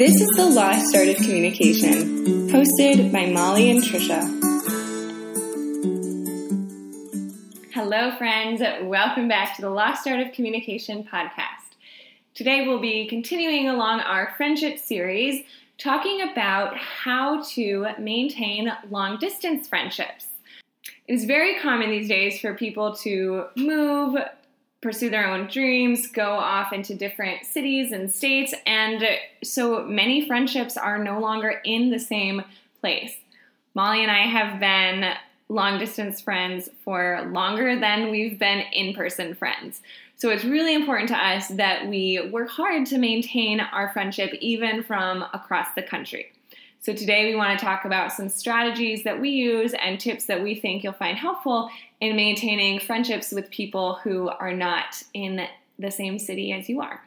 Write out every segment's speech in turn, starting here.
This is the Lost Art of Communication, hosted by Molly and Tricia. Hello, friends. Welcome back to the Lost Art of Communication podcast. Today, we'll be continuing along our friendship series, talking about how to maintain long distance friendships. It is very common these days for people to move, pursue their own dreams, go off into different cities and states, and so many friendships are no longer in the same place. Molly and I have been long distance friends for longer than we've been in person friends. So it's really important to us that we work hard to maintain our friendship even from across the country. So today we want to talk about some strategies that we use and tips that we think you'll find helpful in maintaining friendships with people who are not in the same city as you are.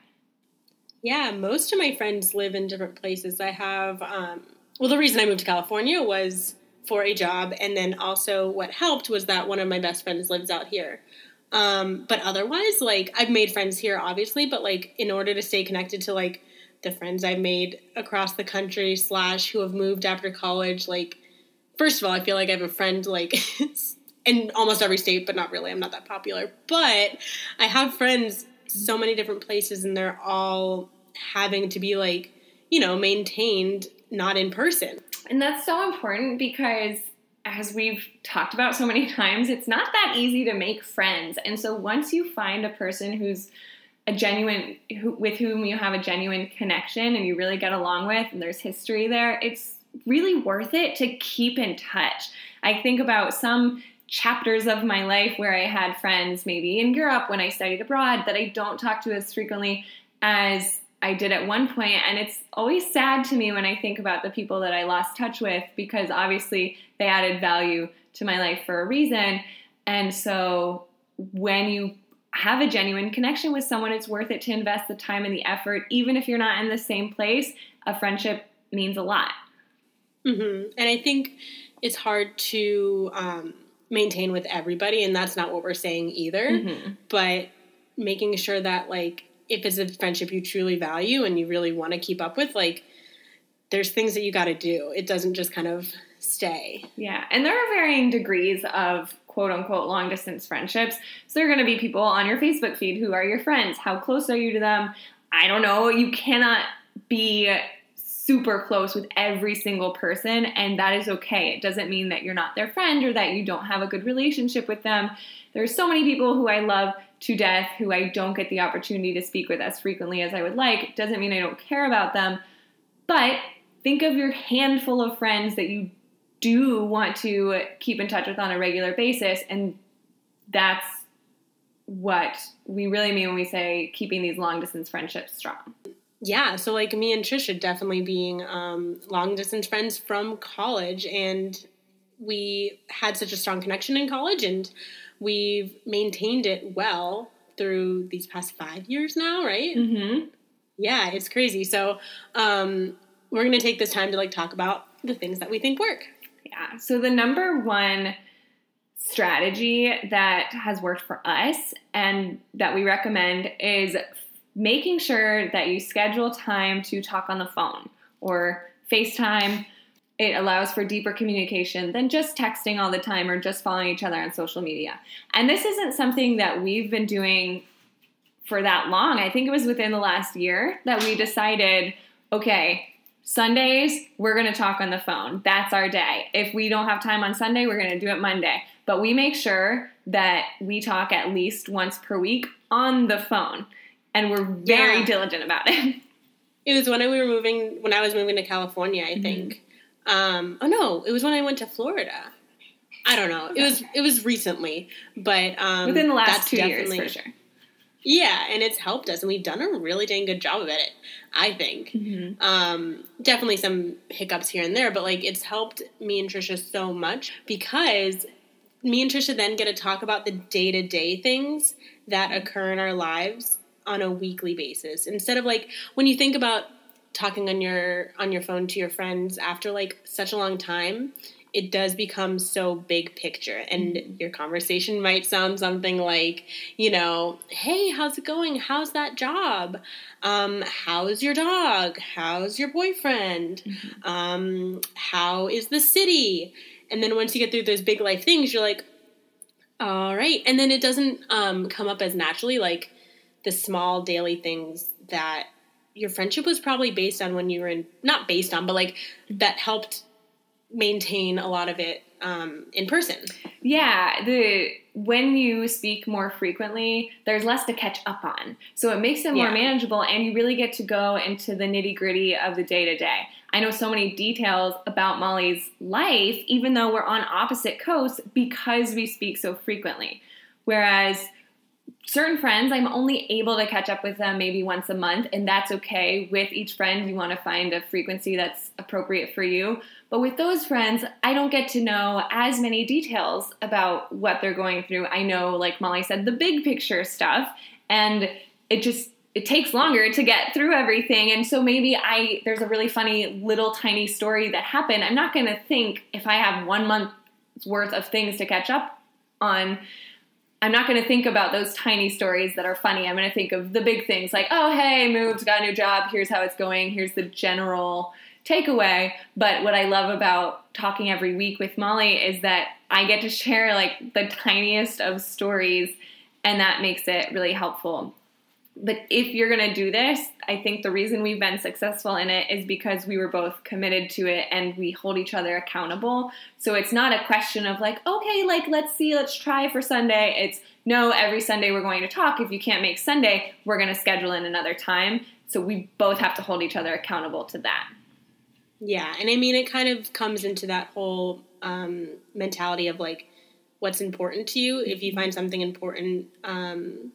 Yeah, most of my friends live in different places. I have, um, well, the reason I moved to California was for a job, and then also what helped was that one of my best friends lives out here. Um, but otherwise, like, I've made friends here, obviously, but like, in order to stay connected to like the friends I've made across the country, slash, who have moved after college, like, first of all, I feel like I have a friend like in almost every state, but not really. I'm not that popular. But I have friends so many different places, and they're all having to be like, you know, maintained not in person. And that's so important because as we've talked about so many times, it's not that easy to make friends. And so once you find a person who's a genuine with whom you have a genuine connection and you really get along with and there's history there, it's really worth it to keep in touch. I think about some chapters of my life where I had friends maybe in Europe when I studied abroad that I don't talk to as frequently as I did at one point and it's always sad to me when I think about the people that I lost touch with because obviously they added value to my life for a reason and so when you have a genuine connection with someone it's worth it to invest the time and the effort even if you're not in the same place a friendship means a lot mm-hmm. and I think it's hard to um, maintain with everybody, and that's not what we're saying either. Mm-hmm. But making sure that like if it's a friendship you truly value and you really want to keep up with, like there's things that you got to do. It doesn't just kind of stay. Yeah, and there are varying degrees of quote unquote long distance friendships. So there are going to be people on your Facebook feed who are your friends. How close are you to them? I don't know. You cannot be super close with every single person, and that is okay. It doesn't mean that you're not their friend or that you don't have a good relationship with them. There are so many people who I love to death who I don't get the opportunity to speak with as frequently as I would like. It doesn't mean I don't care about them, but think of your handful of friends that you do want to keep in touch with on a regular basis, and that's what we really mean when we say keeping these long distance friendships strong. Yeah, so like me and Tricia definitely being um, long distance friends from college, and we had such a strong connection in college, and we've maintained it well through these past five years now, right? Mm-hmm. Yeah, it's crazy. So um, we're going to take this time to like talk about the things that we think work. Yeah. So the number one strategy that has worked for us and that we recommend is making sure that you schedule time to talk on the phone or FaceTime. It allows for deeper communication than just texting all the time or just following each other on social media. And this isn't something that we've been doing for that long. I think it was within the last year that we decided okay, Sundays, we're going to talk on the phone. That's our day. If we don't have time on Sunday, we're going to do it Monday. But we make sure that we talk at least once per week on the phone and we're very yeah. diligent about it. It was when I, we were moving, when I was moving to California, I mm-hmm. think. Um, oh no, it was when I went to Florida. I don't know. Okay. It was it was recently, but um, within the last two years for sure. Yeah, and it's helped us, and we've done a really dang good job of it. I think. Mm-hmm. Um, definitely some hiccups here and there, but like it's helped me and Tricia so much because me and Tricia then get to talk about the day to day things that occur in our lives on a weekly basis instead of like when you think about talking on your on your phone to your friends after like such a long time it does become so big picture. And Mm-hmm. your conversation might sound something like you know hey how's it going? How's that job? Um, how's your dog? How's your boyfriend? Mm-hmm. um, how is the city? And then once you get through those big life things you're like all right. And then it doesn't um, come up as naturally like the small daily things that your friendship was probably based on when you were in not based on but like that helped maintain a lot of it um, in person Yeah, the when you speak more frequently, there's less to catch up on. So it makes it more Yeah. manageable and you really get to go into the nitty-gritty of the day-to-day. I know so many details about Molly's life even though we're on opposite coasts because we speak so frequently. Whereas certain friends, I'm only able to catch up with them maybe once a month, and that's okay. With each friend, you want to find a frequency that's appropriate for you. But with those friends, I don't get to know as many details about what they're going through. I know, like Molly said, the big picture stuff, and it just it takes longer to get through everything and so maybe i there's a really funny little tiny story that happened i'm not going to think if i have one month's worth of things to catch up on I'm not going to think about those tiny stories that are funny. I'm going to think of the big things like, oh, hey, moved, got a new job, here's how it's going, here's the general takeaway. But what I love about talking every week with Molly is that I get to share like the tiniest of stories, and that makes it really helpful. But if you're going to do this, I think the reason we've been successful in it is because we were both committed to it and we hold each other accountable. So it's not a question of like, okay, like let's see, let's try for Sunday. It's no, every Sunday we're going to talk. If you can't make Sunday, we're going to schedule in another time. So we both have to hold each other accountable to that. Yeah, and I mean, it kind of comes into that whole um, mentality of like, what's important to you. If you find something important, um,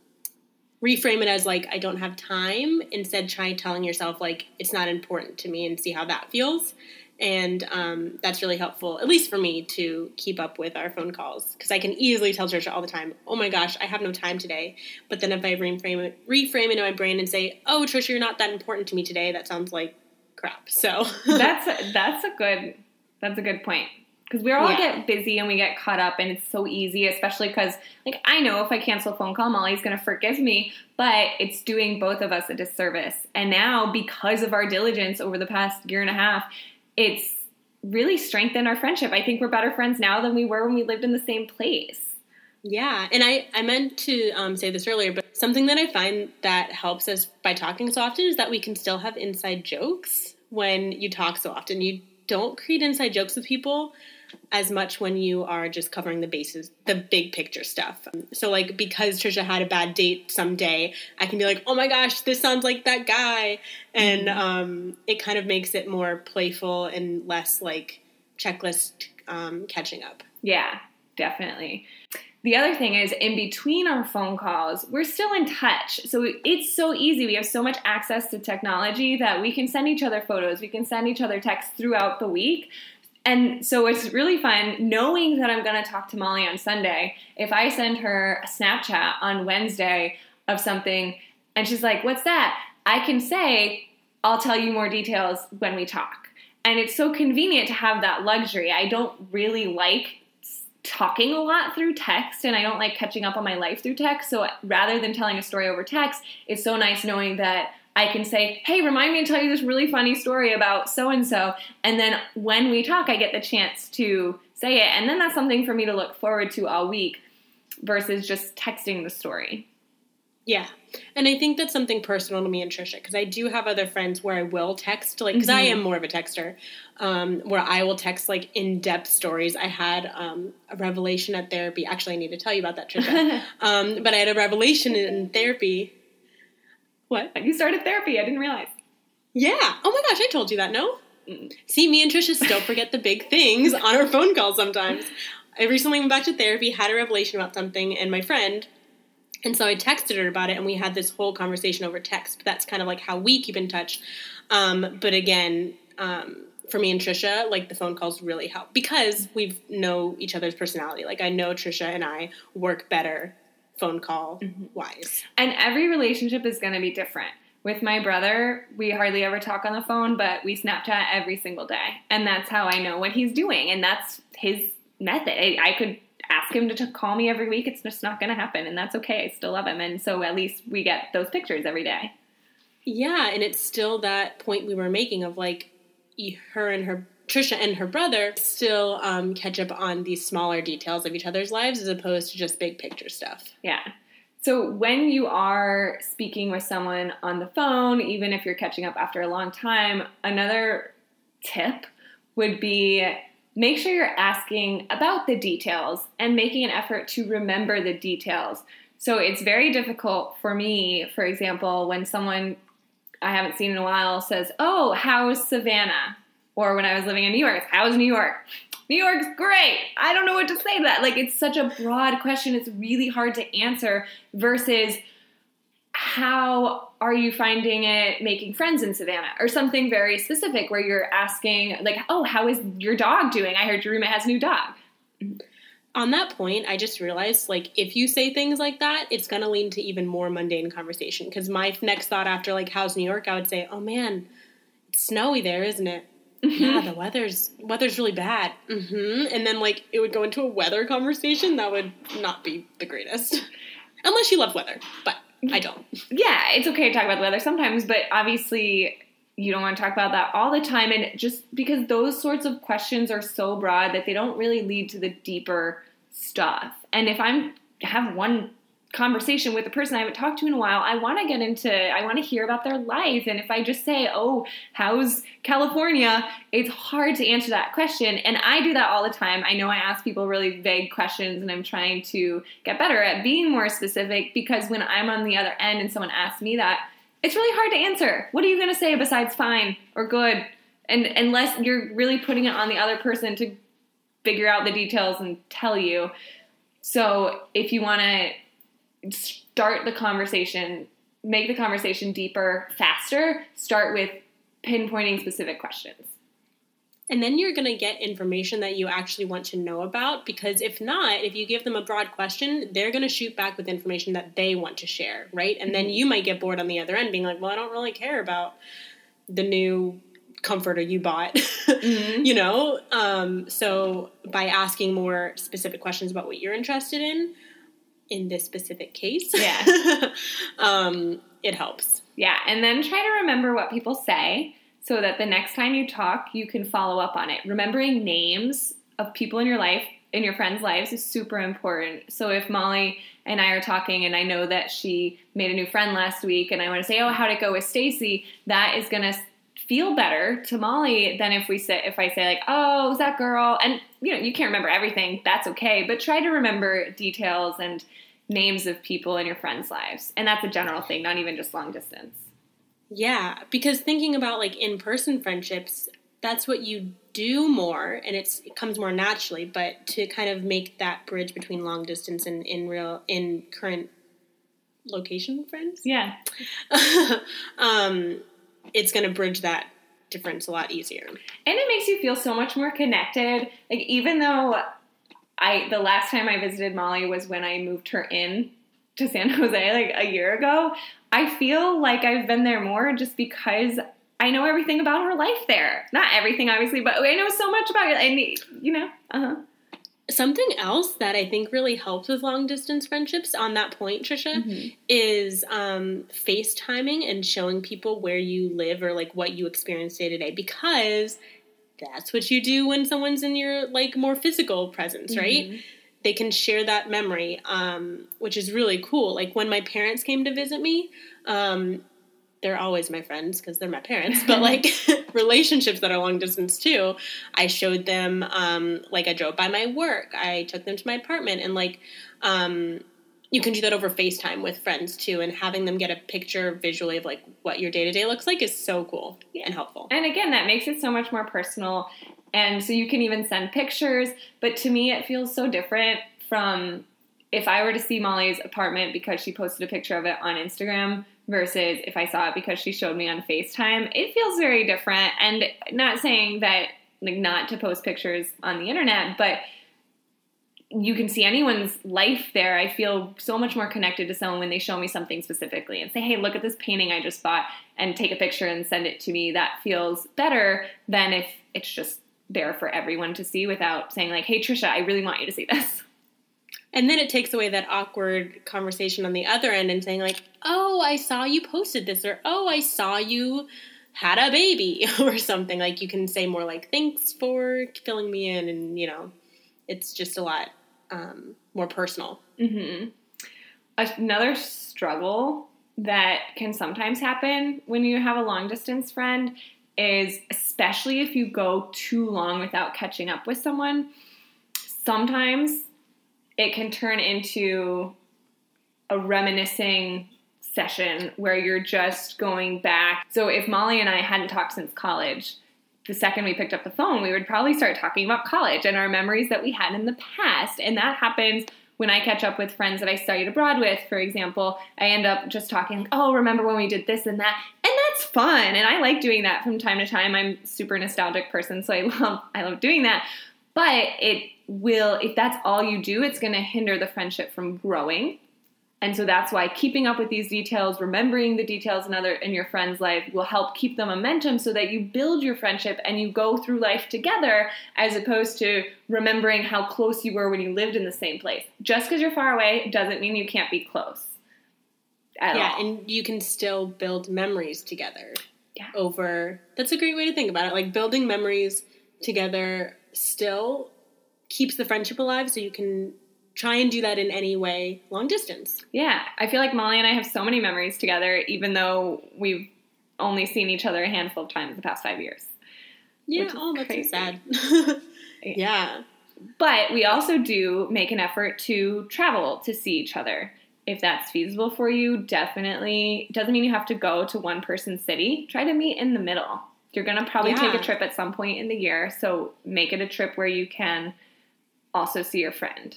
reframe it as like, I don't have time. Instead, try telling yourself like, it's not important to me, and see how that feels. And um, that's really helpful, at least for me, to keep up with our phone calls because I can easily tell Tricia all the time, "Oh my gosh, I have no time today." But then if I reframe it, reframe it in my brain and say, "Oh, Tricia, you're not that important to me today," that sounds like crap. So that's a, that's a good that's a good point because we all Yeah. get busy and we get caught up and it's so easy especially because like i know if i cancel a phone call molly's going to forgive me but it's doing both of us a disservice and now because of our diligence over the past year and a half it's really strengthened our friendship i think we're better friends now than we were when we lived in the same place Yeah, and I, I meant to um, say this earlier, but something that I find that helps us by talking so often is that we can still have inside jokes when you talk so often. You don't create inside jokes with people as much when you are just covering the bases, the big picture stuff. So, like, because Tricia had a bad date someday, I can be like, oh my gosh, this sounds like that guy. And um, it kind of makes it more playful and less like checklist um, catching up. Yeah, definitely. The other thing is, in between our phone calls, we're still in touch. So it's so easy. We have so much access to technology that we can send each other photos, we can send each other texts throughout the week. And so it's really fun knowing that I'm going to talk to Molly on Sunday. If I send her a Snapchat on Wednesday of something and she's like, What's that? I can say, I'll tell you more details when we talk. And it's so convenient to have that luxury. I don't really like talking a lot through text and I don't like catching up on my life through text. So rather than telling a story over text, it's so nice knowing that I can say, hey, remind me to tell you this really funny story about so and so. And then when we talk, I get the chance to say it. And then that's something for me to look forward to all week versus just texting the story. Yeah. And I think that's something personal to me and Tricia because I do have other friends where I will text, like, because I Mhm. am more of a texter, um, where I will text like in depth stories. I had um, a revelation at therapy. Actually, I need to tell you about that, Tricia. um, but I had a revelation in therapy. What? you started therapy. I didn't realize. Yeah. Oh my gosh, I told you that, no? Mm. See, me and Tricia still forget the big things on our phone calls sometimes. I recently went back to therapy, had a revelation about something, and my friend, and so I texted her about it, and we had this whole conversation over text. That's kind of like how we keep in touch. Um, but again, um, for me and Tricia, like the phone calls really help because we know each other's personality. Like I know Tricia and I work better phone call mm-hmm. wise. And every relationship is going to be different. With my brother, we hardly ever talk on the phone, but we Snapchat every single day. And that's how I know what he's doing. And that's his method. I, I could ask him to t- call me every week. It's just not going to happen. And that's okay. I still love him. And so at least we get those pictures every day. Yeah. And it's still that point we were making of like her and her Tricia and her brother still um, catch up on these smaller details of each other's lives as opposed to just big picture stuff. Yeah. So when you are speaking with someone on the phone, even if you're catching up after a long time, another tip would be make sure you're asking about the details and making an effort to remember the details. So it's very difficult for me, for example, when someone I haven't seen in a while says, Oh, how's Savannah? Or when I was living in New York, how's New York? New York's great. I don't know what to say to that. Like, it's such a broad question. It's really hard to answer versus how are you finding it making friends in Savannah or something very specific where you're asking, like, oh, how is your dog doing? I heard your roommate has a new dog. On that point, I just realized, like, if you say things like that, it's going to lead to even more mundane conversation. Because my next thought after, like, how's New York, I would say, oh man, it's snowy there, isn't it? Yeah, the weather's weather's really bad. Mm-hmm. And then like it would go into a weather conversation that would not be the greatest, unless you love weather. But I don't. Yeah, it's okay to talk about the weather sometimes, but obviously you don't want to talk about that all the time. And just because those sorts of questions are so broad that they don't really lead to the deeper stuff. And if I'm have one conversation with a person I haven't talked to in a while, I want to get into, I want to hear about their life. And if I just say, oh, how's California? It's hard to answer that question. And I do that all the time. I know I ask people really vague questions and I'm trying to get better at being more specific because when I'm on the other end and someone asks me that, it's really hard to answer. What are you going to say besides fine or good? And unless you're really putting it on the other person to figure out the details and tell you. So if you want to start the conversation, make the conversation deeper, faster. Start with pinpointing specific questions. And then you're going to get information that you actually want to know about because if not, if you give them a broad question, they're going to shoot back with information that they want to share, right? And then mm-hmm. you might get bored on the other end being like, well, I don't really care about the new comforter you bought, mm-hmm. you know? Um, so by asking more specific questions about what you're interested in, in this specific case. Yeah. um, it helps. Yeah. And then try to remember what people say so that the next time you talk, you can follow up on it. Remembering names of people in your life, in your friends' lives, is super important. So if Molly and I are talking and I know that she made a new friend last week and I want to say, oh, how'd it go with Stacy? That is going to feel better to Molly than if we say if I say like, "Oh, was that girl?" And you know, you can't remember everything. That's okay, but try to remember details and names of people in your friends' lives. And that's a general thing, not even just long distance. Yeah, because thinking about like in-person friendships, that's what you do more and it's it comes more naturally, but to kind of make that bridge between long distance and in real in current location friends. Yeah. um it's going to bridge that difference a lot easier. And it makes you feel so much more connected. Like even though I the last time I visited Molly was when I moved her in to San Jose like a year ago, I feel like I've been there more just because I know everything about her life there. Not everything obviously, but I know so much about it. And you know, uh-huh. Something else that I think really helps with long distance friendships on that point, Tricia, mm-hmm. is um, FaceTiming and showing people where you live or like what you experience day to day because that's what you do when someone's in your like more physical presence, right? Mm-hmm. They can share that memory, um, which is really cool. Like when my parents came to visit me, um, they're always my friends because they're my parents, but like relationships that are long distance too. I showed them, um, like I drove by my work, I took them to my apartment, and like, um, you can do that over FaceTime with friends too, and having them get a picture visually of like what your day to day looks like is so cool yeah. and helpful. And again, that makes it so much more personal. And so you can even send pictures, but to me, it feels so different from if I were to see Molly's apartment because she posted a picture of it on Instagram versus if I saw it because she showed me on FaceTime, it feels very different. And not saying that like not to post pictures on the internet, but you can see anyone's life there. I feel so much more connected to someone when they show me something specifically and say, hey, look at this painting I just bought and take a picture and send it to me. That feels better than if it's just there for everyone to see without saying, like, hey, Tricia, I really want you to see this. And then it takes away that awkward conversation on the other end and saying, like, oh, I saw you posted this, or oh, I saw you had a baby, or something. Like, you can say more like, thanks for filling me in, and, you know, it's just a lot um, more personal. Mm-hmm. Another struggle that can sometimes happen when you have a long distance friend is especially if you go too long without catching up with someone, sometimes it can turn into a reminiscing session where you're just going back. So if Molly and I hadn't talked since college, the second we picked up the phone, we would probably start talking about college and our memories that we had in the past. And that happens when I catch up with friends that I studied abroad with, for example. I end up just talking, oh, remember when we did this and that? And that's fun. And I like doing that from time to time. I'm super nostalgic person, so I love I love doing that. But it will, if that's all you do, it's gonna hinder the friendship from growing and so that's why keeping up with these details, remembering the details in other in your friend's life will help keep the momentum so that you build your friendship and you go through life together as opposed to remembering how close you were when you lived in the same place. Just because you're far away doesn't mean you can't be close. yeah, all. and you can still build memories together. Yeah. Over that's a great way to think about it. Like building memories together still keeps the friendship alive so you can try and do that in any way long distance. Yeah, I feel like Molly and I have so many memories together, even though we've only seen each other a handful of times the past five years. Yeah, oh, that's so sad. yeah. But we also do make an effort to travel to see each other. If that's feasible for you, definitely doesn't mean you have to go to one person's city. Try to meet in the middle. You're going to probably yeah. take a trip at some point in the year, so make it a trip where you can also see your friend.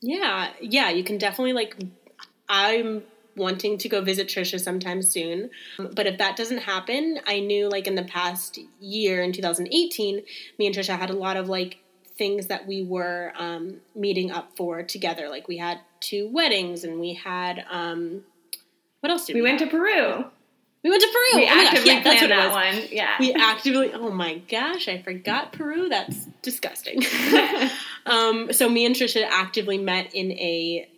Yeah, yeah, you can definitely like. I'm wanting to go visit Tricia sometime soon, but if that doesn't happen, I knew like in the past year in 2018, me and Tricia had a lot of like things that we were um, meeting up for together. Like we had two weddings, and we had um, what else did we, we went to Peru. We went to Peru. We oh actively yeah, planned that one. Yeah. We actively. Oh my gosh, I forgot Peru. That's disgusting. um, so me and Tricia actively met in a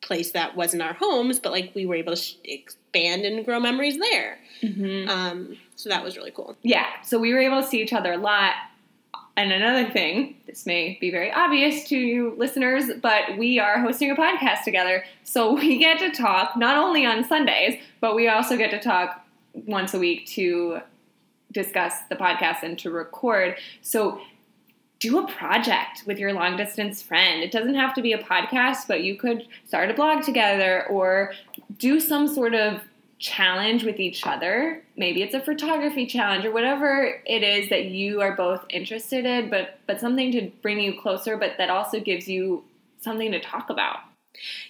place that wasn't our homes, but like we were able to expand and grow memories there. Mm-hmm. Um, so that was really cool. Yeah. So we were able to see each other a lot. And another thing, this may be very obvious to you listeners, but we are hosting a podcast together. So we get to talk not only on Sundays, but we also get to talk once a week to discuss the podcast and to record. So do a project with your long distance friend. It doesn't have to be a podcast, but you could start a blog together or do some sort of challenge with each other. Maybe it's a photography challenge or whatever it is that you are both interested in, but but something to bring you closer, but that also gives you something to talk about.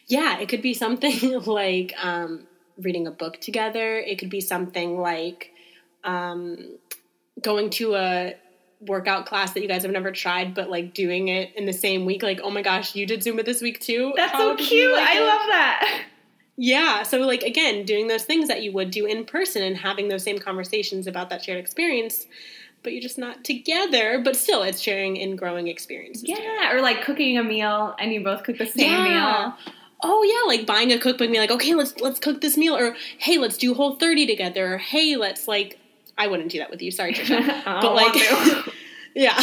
Yeah, it could be something like um, reading a book together. It could be something like um, going to a workout class that you guys have never tried, but like doing it in the same week. Like, oh my gosh, you did Zumba this week too. That's How so cute. Like I it? love that. Yeah. So, like, again, doing those things that you would do in person and having those same conversations about that shared experience, but you're just not together, but still, it's sharing and growing experiences. Yeah. Together. Or like cooking a meal and you both cook the same yeah. meal. Oh yeah, like buying a cookbook and be like, okay, let's let's cook this meal, or hey, let's do Whole 30 together, or hey, let's like, I wouldn't do that with you, sorry, Tricia, but like, yeah,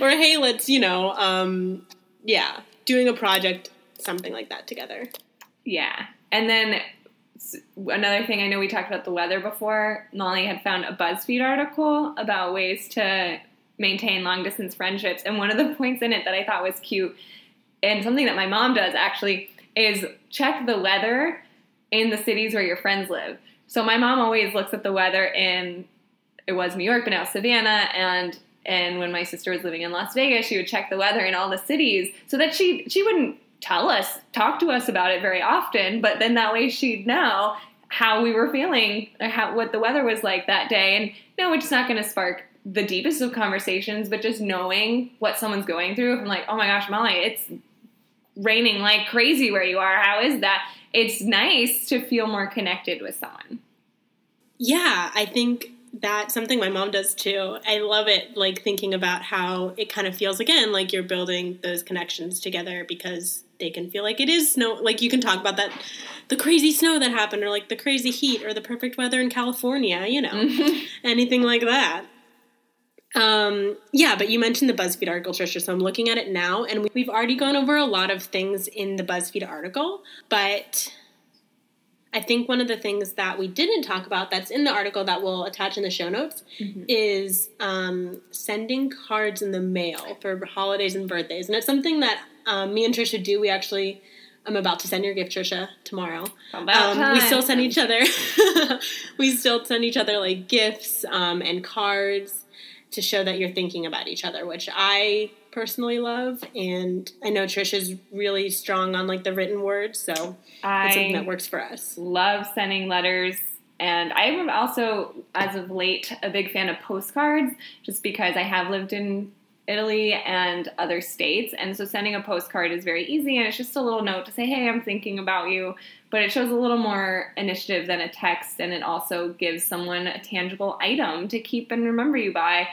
or hey, let's you know, um, yeah, doing a project, something like that together. Yeah, and then another thing I know we talked about the weather before. Molly had found a BuzzFeed article about ways to maintain long distance friendships, and one of the points in it that I thought was cute, and something that my mom does actually, is check the weather in the cities where your friends live. So my mom always looks at the weather in it was New York, but now Savannah, and and when my sister was living in Las Vegas, she would check the weather in all the cities so that she she wouldn't tell us, talk to us about it very often, but then that way she'd know how we were feeling or how what the weather was like that day. And no, it's not going to spark the deepest of conversations, but just knowing what someone's going through. I'm like, oh my gosh, Molly, it's raining like crazy where you are. How is that? It's nice to feel more connected with someone. Yeah, I think that's something my mom does too. I love it, like thinking about how it kind of feels again like you're building those connections together because they can feel like it is snow. Like you can talk about that, the crazy snow that happened, or like the crazy heat, or the perfect weather in California, you know, mm-hmm. anything like that. Um, yeah, but you mentioned the BuzzFeed article, Tricia, so I'm looking at it now, and we've already gone over a lot of things in the BuzzFeed article, but I think one of the things that we didn't talk about that's in the article that we'll attach in the show notes mm-hmm. is um, sending cards in the mail for holidays and birthdays. And it's something that um, me and Tricia do. We actually, I'm about to send your gift, Tricia, tomorrow. Um, we still send each other, we still send each other like gifts um, and cards to show that you're thinking about each other, which I personally love. And I know Tricia's really strong on like the written word, so I something that works for us. Love sending letters. And I'm also, as of late, a big fan of postcards just because I have lived in Italy and other states. And so sending a postcard is very easy and it's just a little note to say, hey, I'm thinking about you. But it shows a little more initiative than a text and it also gives someone a tangible item to keep and remember you by.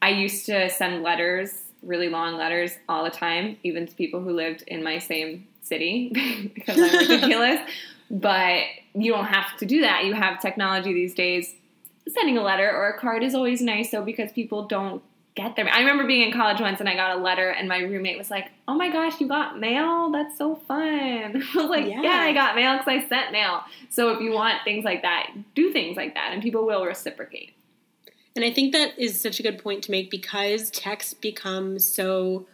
I used to send letters, really long letters, all the time, even to people who lived in my same city because I'm ridiculous. but you don't have to do that. You have technology these days. Sending a letter or a card is always nice, though, because people don't get them. I remember being in college once and I got a letter and my roommate was like, "Oh my gosh, you got mail? That's so fun." I was like, "Yeah, yeah I got mail cuz I sent mail." So if you want things like that, do things like that and people will reciprocate. And I think that is such a good point to make because text becomes so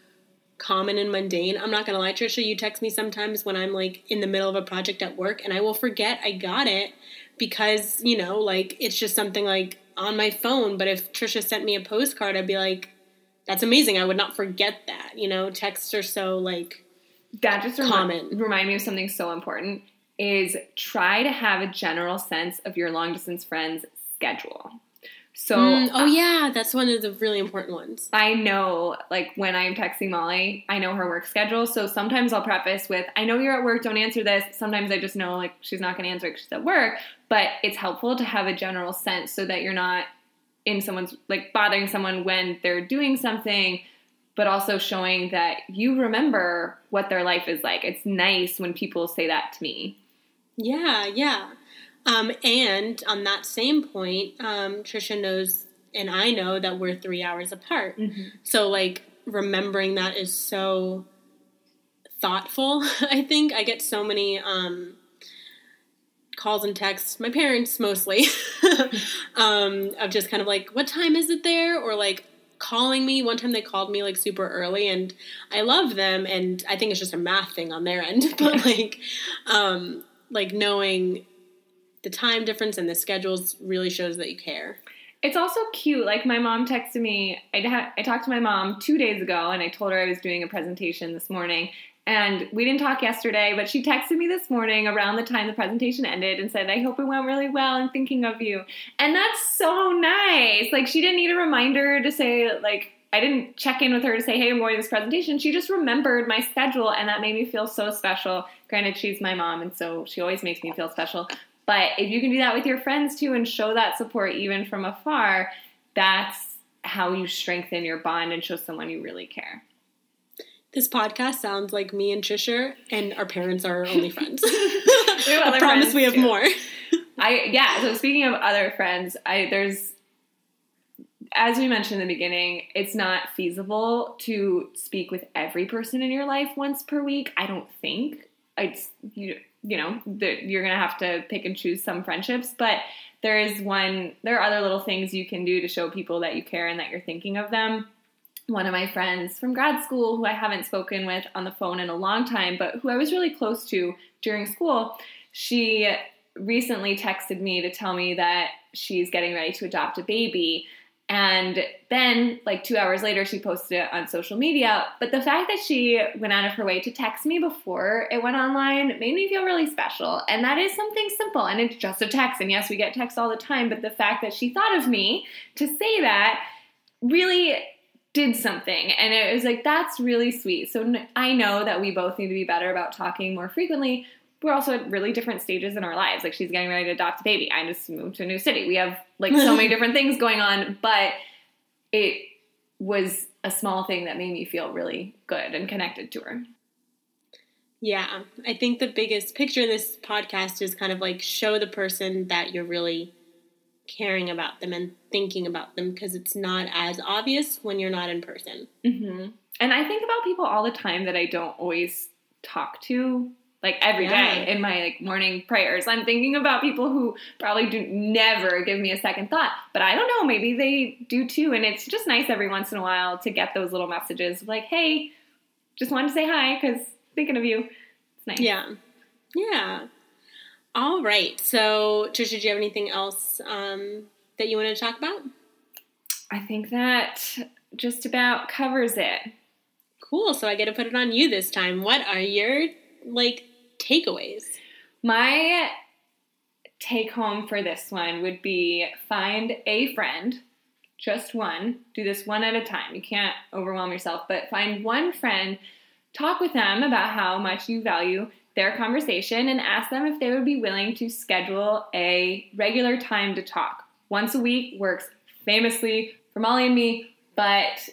common and mundane. I'm not going to lie, Tricia, you text me sometimes when I'm like in the middle of a project at work and I will forget I got it because, you know, like it's just something like on my phone. But if Tricia sent me a postcard, I'd be like, that's amazing. I would not forget that. You know, texts are so like that just common. Remind, remind me of something so important is try to have a general sense of your long distance friends' schedule. So, mm, oh yeah, that's one of the really important ones. I know, like when I'm texting Molly, I know her work schedule. So sometimes I'll preface with, "I know you're at work. Don't answer this." Sometimes I just know like she's not going to answer because she's at work. But it's helpful to have a general sense so that you're not in someone's like bothering someone when they're doing something, but also showing that you remember what their life is like. It's nice when people say that to me. Yeah, yeah. Um, and on that same point, um, Tricia knows and I know that we're three hours apart. Mm-hmm. So, like, remembering that is so thoughtful. I think I get so many um, calls and texts, my parents mostly, um, of just kind of like, what time is it there? Or like, calling me. One time they called me like super early and I love them and I think it's just a math thing on their end. But like um like knowing the time difference and the schedules really shows that you care. It's also cute. Like my mom texted me. I, ha- I talked to my mom two days ago, and I told her I was doing a presentation this morning. And we didn't talk yesterday, but she texted me this morning around the time the presentation ended and said, I hope it went really well. I'm thinking of you. And that's so nice. Like, she didn't need a reminder to say, like, I didn't check in with her to say, hey, I'm going to this presentation. She just remembered my schedule, and that made me feel so special. Granted, she's my mom, and so she always makes me feel special. But if you can do that with your friends too and show that support even from afar, that's how you strengthen your bond and show someone you really care. This podcast sounds like me and Tricia, and our parents are our only friends. I promise we have too. more. I yeah. So speaking of other friends, I there's as we mentioned in the beginning, it's not feasible to speak with every person in your life once per week. I don't think it's you you know, you're going to have to pick and choose some friendships, but there is one, there are other little things you can do to show people that you care and that you're thinking of them. One of my friends from grad school, who I haven't spoken with on the phone in a long time, but who I was really close to during school, she recently texted me to tell me that she's getting ready to adopt a baby. And then, like two hours later, she posted it on social media. But the fact that she went out of her way to text me before it went online made me feel really special. And that is something simple. And it's just a text. And yes, we get texts all the time. But the fact that she thought of me to say that really did something. And it was like, that's really sweet. So I know that we both need to be better about talking more frequently. We're also at really different stages in our lives. Like she's getting ready to adopt a baby. I just moved to a new city. We have like so many different things going on, but it was a small thing that made me feel really good and connected to her. Yeah, I think the biggest picture of this podcast is kind of like show the person that you're really caring about them and thinking about them because it's not as obvious when you're not in person. Mm-hmm. And I think about people all the time that I don't always talk to like every yeah. day in my like morning prayers i'm thinking about people who probably do never give me a second thought but i don't know maybe they do too and it's just nice every once in a while to get those little messages like hey just wanted to say hi because thinking of you it's nice yeah yeah all right. So, Tricia, do you have anything else um, that you want to talk about? I think that just about covers it. Cool. So I get to put it on you this time. What are your like takeaways? My take home for this one would be find a friend, just one. Do this one at a time. You can't overwhelm yourself, but find one friend, talk with them about how much you value their conversation and ask them if they would be willing to schedule a regular time to talk. Once a week works famously for Molly and me, but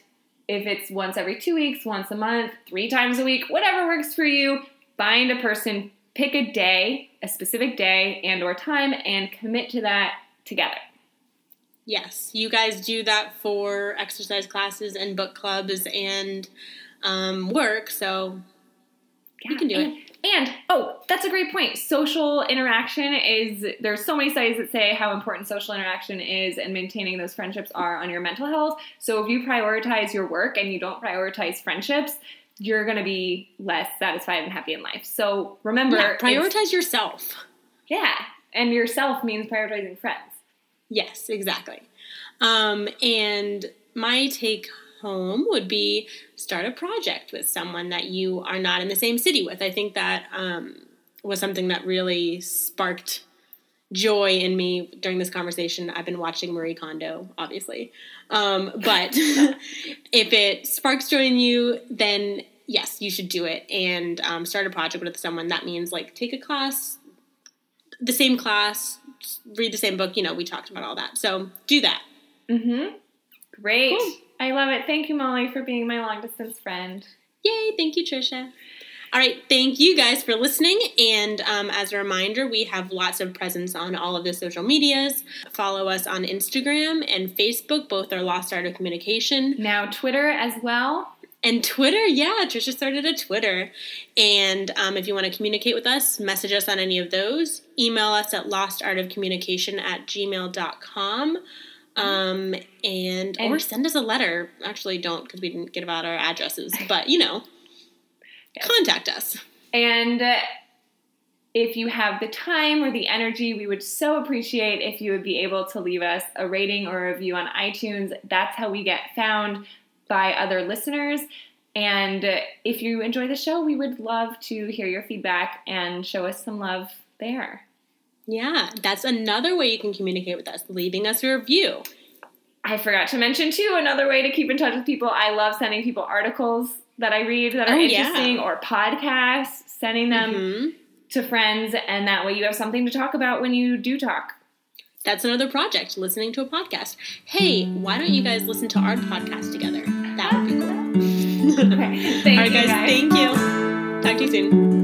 if it's once every two weeks, once a month, three times a week, whatever works for you, find a person, pick a day, a specific day and or time and commit to that together. Yes, you guys do that for exercise classes and book clubs and um, work, so yeah, you can do and, it. And oh, that's a great point. Social interaction is there's so many studies that say how important social interaction is and maintaining those friendships are on your mental health. So if you prioritize your work and you don't prioritize friendships, you're going to be less satisfied and happy in life. So remember, yeah, prioritize yourself. Yeah, and yourself means prioritizing friends. Yes, exactly. Um, and my take home would be start a project with someone that you are not in the same city with. I think that um, was something that really sparked joy in me during this conversation. I've been watching Marie Kondo, obviously. Um, but if it sparks joy in you, then yes, you should do it and um, start a project with someone. That means like take a class, the same class, read the same book. You know, we talked about all that. So do that. Mm-hmm. Great. Cool. I love it. Thank you, Molly, for being my long distance friend. Yay. Thank you, Tricia. All right, thank you guys for listening. And um, as a reminder, we have lots of presence on all of the social medias. Follow us on Instagram and Facebook, both are Lost Art of Communication. Now, Twitter as well. And Twitter, yeah, Tricia started a Twitter. And um, if you want to communicate with us, message us on any of those. Email us at lostartofcommunication at gmail.com. Um, and, and, or send us a letter. Actually, don't because we didn't get about our addresses. But you know, yes. contact us. And uh, if you have the time or the energy, we would so appreciate if you would be able to leave us a rating or a review on iTunes. That's how we get found by other listeners. And uh, if you enjoy the show, we would love to hear your feedback and show us some love there. Yeah, that's another way you can communicate with us, leaving us a review. I forgot to mention too another way to keep in touch with people. I love sending people articles that I read that are oh, interesting yeah. or podcasts, sending them mm-hmm. to friends, and that way you have something to talk about when you do talk. That's another project, listening to a podcast. Hey, why don't you guys listen to our podcast together? That would be cool. okay. Thank All right, guys, guys, thank you. Talk to you soon.